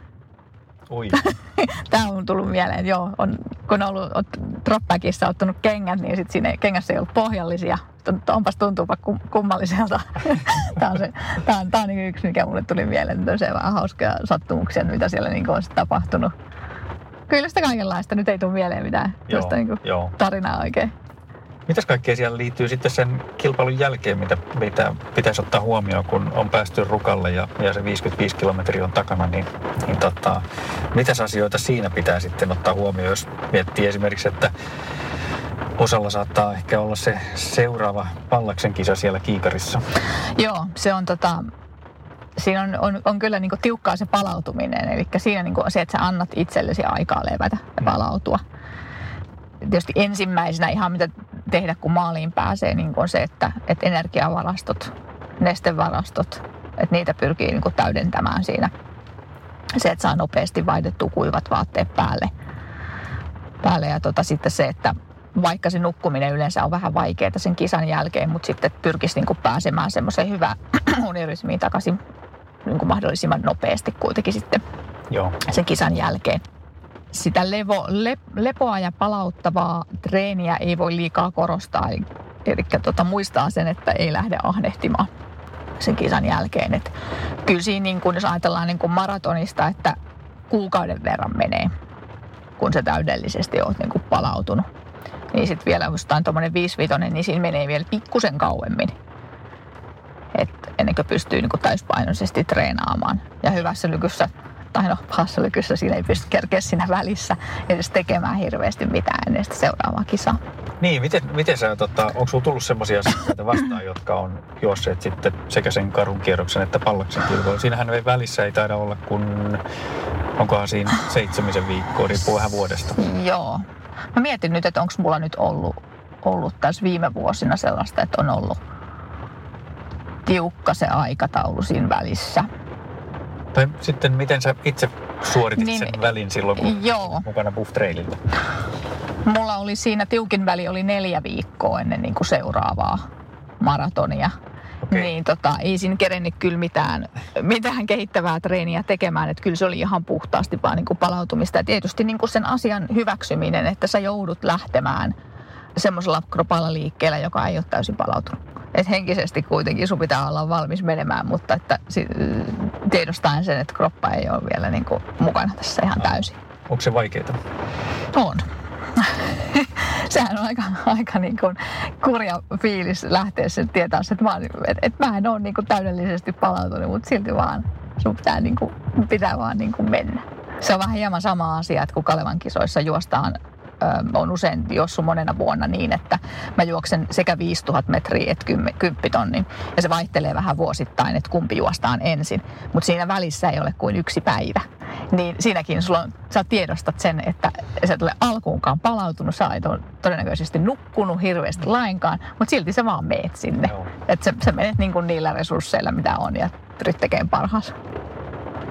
Oi. <laughs> Tämä on tullut mieleen, joo. On, kun on ollut dropbackissa ottanut kengät, niin sitten siinä kengässä ei ollut pohjallisia. Onpas tuntuupa kummalliselta. <laughs> tämä on, se, tämä on, tämä on niin yksi, mikä mulle tuli mieleen. Se vähän hauskoja sattumuksia, mitä siellä niin on tapahtunut. Kyllä sitä kaikenlaista. Nyt ei tule mieleen mitään joo, niin tarinaa oikein. Mitäs kaikkea siellä liittyy sitten sen kilpailun jälkeen, mitä, mitä pitäisi ottaa huomioon, kun on päästy rukalle ja, ja se 55 kilometriä on takana, niin, niin tota, mitäs asioita siinä pitää sitten ottaa huomioon, jos miettii esimerkiksi, että osalla saattaa ehkä olla se seuraava pallaksen kisa siellä kiikarissa. Joo, se on tota, siinä on, on, on kyllä niin tiukkaa se palautuminen. Eli siinä niin se, että sä annat itsellesi aikaa levätä ja palautua. Tietysti ensimmäisenä ihan mitä tehdä, kun maaliin pääsee, niin on se, että, että energiavarastot, nestevarastot, että niitä pyrkii niin kuin täydentämään siinä. Se, että saa nopeasti vaihdettua kuivat vaatteet päälle. päälle ja tota, sitten se, että vaikka se nukkuminen yleensä on vähän vaikeaa sen kisan jälkeen, mutta sitten pyrkisi niin kuin pääsemään semmoiseen hyvään <clears throat> unirytmiin takaisin niin kuin mahdollisimman nopeasti kuitenkin sitten Joo. sen kisan jälkeen sitä levo, le, lepoa ja palauttavaa treeniä ei voi liikaa korostaa. Eli, eli tota, muistaa sen, että ei lähde ahnehtimaan sen kisan jälkeen. Et kyllä siinä, niin kun, jos ajatellaan niin kun maratonista, että kuukauden verran menee, kun se täydellisesti olet niin palautunut. Niin sitten vielä jostain tuommoinen 5 niin siinä menee vielä pikkusen kauemmin. Et ennen kuin pystyy niin täyspainoisesti treenaamaan. Ja hyvässä lykyssä tai no pahassa lykyssä siinä ei pysty kerkeä siinä välissä edes tekemään hirveästi mitään ennen sitä seuraavaa kisaa. Niin, miten, miten sä, tota, onko sulla tullut asioita vastaan, jotka on juosseet sitten sekä sen karun kierroksen että pallaksen kilpailun? Siinähän ei välissä ei taida olla kun, onkohan siinä seitsemisen viikkoa, riippuu vähän vuodesta. Joo. Mä mietin nyt, että onko mulla nyt ollut, ollut tässä viime vuosina sellaista, että on ollut tiukka se aikataulu siinä välissä Tai sitten miten sä itse suoritit Niin, sen välin silloin, kun joo. mukana Buff Traililla? Mulla oli siinä tiukin väli oli neljä viikkoa ennen niin kuin seuraavaa maratonia. Okei. Niin tota, ei siinä kerennyt kyllä mitään, mitään kehittävää treeniä tekemään. Että kyllä se oli ihan puhtaasti vaan niin kuin palautumista. Ja tietysti niin kuin sen asian hyväksyminen, että sä joudut lähtemään semmoisella kropalla liikkeellä, joka ei ole täysin palautunut. Et henkisesti kuitenkin sun pitää olla valmis menemään, mutta että tiedostaen sen, että kroppa ei ole vielä niin kuin mukana tässä ihan täysin. Onko se vaikeaa? On. <laughs> Sehän on aika, aika niin kuin kurja fiilis lähteä sen tietää, että mä, et, et mä en ole niin kuin täydellisesti palautunut, mutta silti vaan sun pitää, niin kuin, pitää vaan niin kuin mennä. Se on vähän hieman sama asia, että kun Kalevan kisoissa juostaan on usein juossut monena vuonna niin, että mä juoksen sekä 5000 metriä että 10 tonnin. Ja se vaihtelee vähän vuosittain, että kumpi juostaan ensin. Mutta siinä välissä ei ole kuin yksi päivä. Niin siinäkin sulla on, sä tiedostat sen, että sä et ole alkuunkaan palautunut, sä et ole todennäköisesti nukkunut hirveästi lainkaan, mutta silti sä vaan meet sinne. Että sä, sä menet niin kuin niillä resursseilla, mitä on ja pyrit tekemään parhaansa.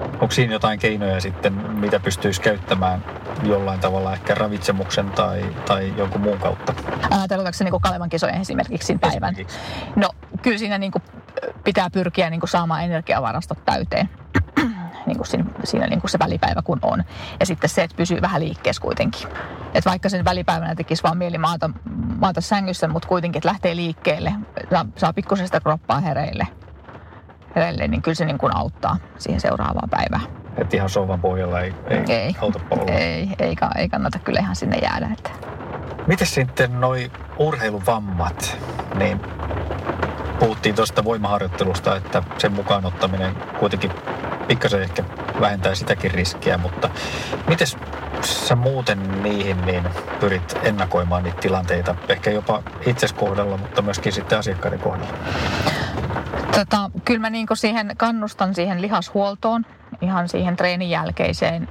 Onko siinä jotain keinoja sitten, mitä pystyisi käyttämään jollain tavalla ehkä ravitsemuksen tai, tai jonkun muun kautta? Ajatellaanko se niin kuin Kalevan kisojen esimerkiksi päivän? Esimerkiksi. No kyllä siinä niin kuin pitää pyrkiä niin kuin saamaan energiavarastot täyteen. <clears throat> niin kuin siinä, siinä niin kuin se välipäivä kun on. Ja sitten se, että pysyy vähän liikkeessä kuitenkin. Että vaikka sen välipäivänä tekisi vaan mieli maata, maata sängyssä, mutta kuitenkin, että lähtee liikkeelle, saa, saa pikkusen sitä kroppaa hereille, hereille, niin kyllä se niin kuin auttaa siihen seuraavaan päivään. Että ihan sohvan pohjalla ei, ei, Ei, auta paljon. ei, ei, ei kannata kyllä ihan sinne jäädä. Että. Miten sitten noi urheiluvammat, niin puhuttiin tuosta voimaharjoittelusta, että sen mukaan ottaminen kuitenkin pikkasen ehkä vähentää sitäkin riskiä, mutta miten sä muuten niihin niin pyrit ennakoimaan niitä tilanteita, ehkä jopa itses kohdalla, mutta myöskin sitten asiakkaiden kohdalla? Tota, kyllä mä niinku siihen kannustan siihen lihashuoltoon, ihan siihen treenin jälkeiseen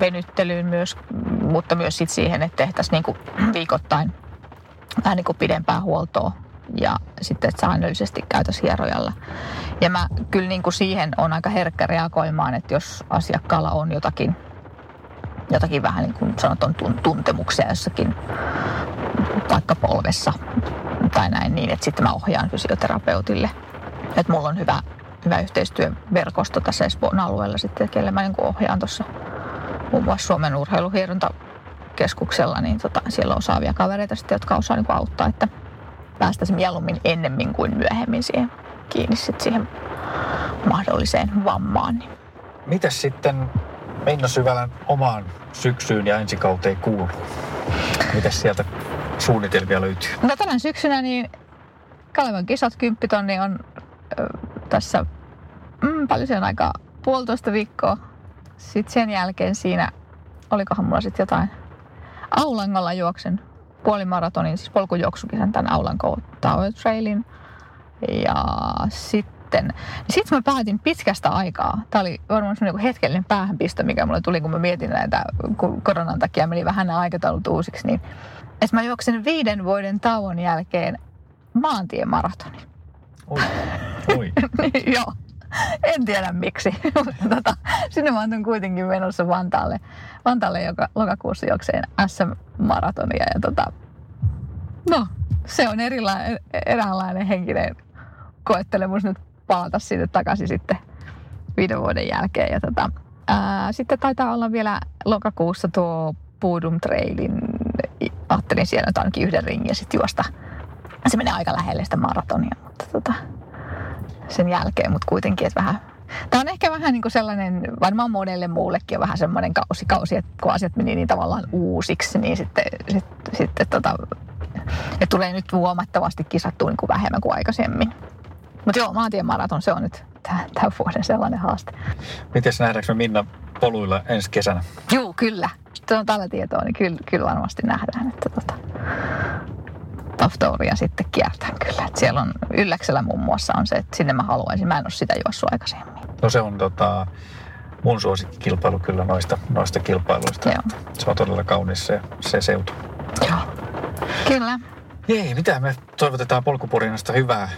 venyttelyyn myös, mutta myös sit siihen, että tehtäisiin niinku viikoittain vähän niinku pidempää huoltoa ja sitten että säännöllisesti käytäisiin hierojalla. Ja mä kyllä niinku siihen on aika herkkä reagoimaan, että jos asiakkaalla on jotakin, jotakin vähän niin kuin sanotaan tun- tuntemuksia jossakin vaikka polvessa tai näin niin, että sitten mä ohjaan fysioterapeutille. Että mulla on hyvä, hyvä yhteistyöverkosto tässä Espoon alueella sitten, kelle mä niin ohjaan tuossa muun muassa Suomen urheiluhierontakeskuksella, niin tota, siellä on osaavia kavereita sitten, jotka osaa niin auttaa, että päästäisiin mieluummin ennemmin kuin myöhemmin siihen kiinni sitten siihen mahdolliseen vammaan. Niin Mitäs sitten Minna Syvälän omaan syksyyn ja ensi kauteen kuuluu? Mitäs sieltä suunnitelmia löytyy? No tänä syksynä niin Kalevan kisat 10 tonni on tässä mm, paljon sen aikaa puolitoista viikkoa. Sitten sen jälkeen siinä, olikohan mulla sitten jotain, Aulangolla juoksen puolimaratonin, siis polkujuoksukisan tämän Aulanko Tower Trailin. Ja sitten, niin sitten mä päätin pitkästä aikaa. Tämä oli varmaan semmoinen hetkellinen päähänpisto, mikä mulle tuli, kun mä mietin näitä, kun koronan takia meni vähän nämä aikataulut uusiksi, niin että mä juoksen viiden vuoden tauon jälkeen maantiemaratonin. Oi, <laughs> oi. <laughs> Joo. En tiedä miksi, mutta <laughs> tota, sinne mä oon kuitenkin menossa Vantaalle, Vantaalle joka lokakuussa jokseen SM-maratonia. Ja tota, no, se on erilainen, eräänlainen henkinen koettelemus nyt palata sinne takaisin sitten viiden vuoden jälkeen. Ja tota, ää, sitten taitaa olla vielä lokakuussa tuo Pudum Trailin, ajattelin siellä nyt ainakin yhden ringin ja sitten juosta. Se menee aika lähelle sitä maratonia, mutta tota, sen jälkeen, mutta kuitenkin, että vähän... Tämä on ehkä vähän niin kuin sellainen, varmaan monelle muullekin on vähän semmoinen kausi, kausi että kun asiat meni niin tavallaan uusiksi, niin sitten, sitten, sitten tota, ja tulee nyt huomattavasti kisattua niin kuin vähemmän kuin aikaisemmin. Mutta joo, maantiemaraton, se on nyt tämän vuoden sellainen haaste. Miten nähdäänkö me Minna poluilla ensi kesänä? Joo, kyllä. Se on tällä tietoa, niin kyllä, kyllä varmasti nähdään, että tota, Toftouria sitten kiertään kyllä. Et siellä on Ylläksellä muun muassa on se, että sinne mä haluaisin. Mä en ole sitä juossut aikaisemmin. No se on tota, mun suosikkikilpailu kyllä noista, noista kilpailuista. Joo. Se on todella kaunis se, se seutu. Joo. Kyllä. Ei, mitä me toivotetaan polkupurinasta hyvää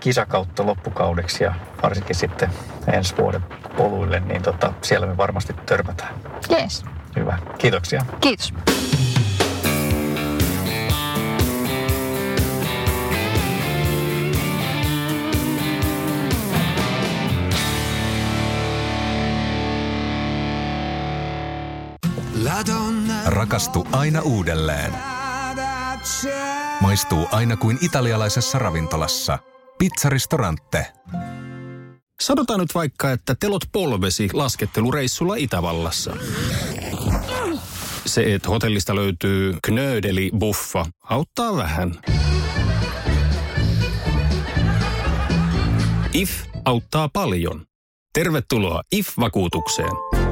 kisakautta loppukaudeksi ja varsinkin sitten ensi vuoden poluille, niin tota, siellä me varmasti törmätään. Jees. Hyvä. Kiitoksia. Kiitos. Rakastu aina uudelleen. Maistuu aina kuin italialaisessa ravintolassa. Pizzaristorante. Sanotaan nyt vaikka, että telot polvesi laskettelureissulla Itävallassa. Se, että hotellista löytyy knöydeli buffa, auttaa vähän. IF auttaa paljon. Tervetuloa IF-vakuutukseen.